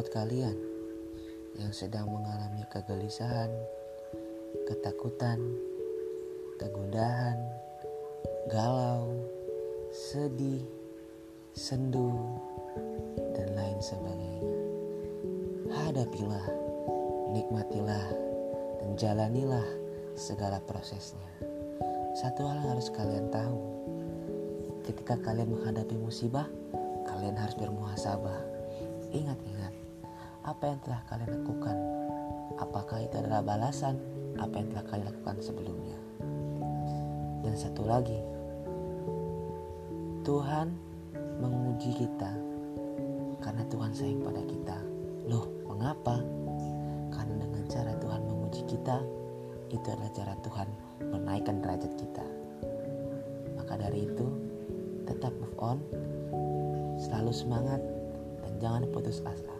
buat kalian yang sedang mengalami kegelisahan, ketakutan, kegundahan, galau, sedih, sendu, dan lain sebagainya. Hadapilah, nikmatilah, dan jalanilah segala prosesnya. Satu hal yang harus kalian tahu, ketika kalian menghadapi musibah, kalian harus bermuhasabah. Ingat-ingat, apa yang telah kalian lakukan? Apakah itu adalah balasan apa yang telah kalian lakukan sebelumnya? Dan satu lagi, Tuhan menguji kita karena Tuhan sayang pada kita. Loh, mengapa? Karena dengan cara Tuhan menguji kita, itu adalah cara Tuhan menaikkan derajat kita. Maka dari itu, tetap move on, selalu semangat, jangan putus asa.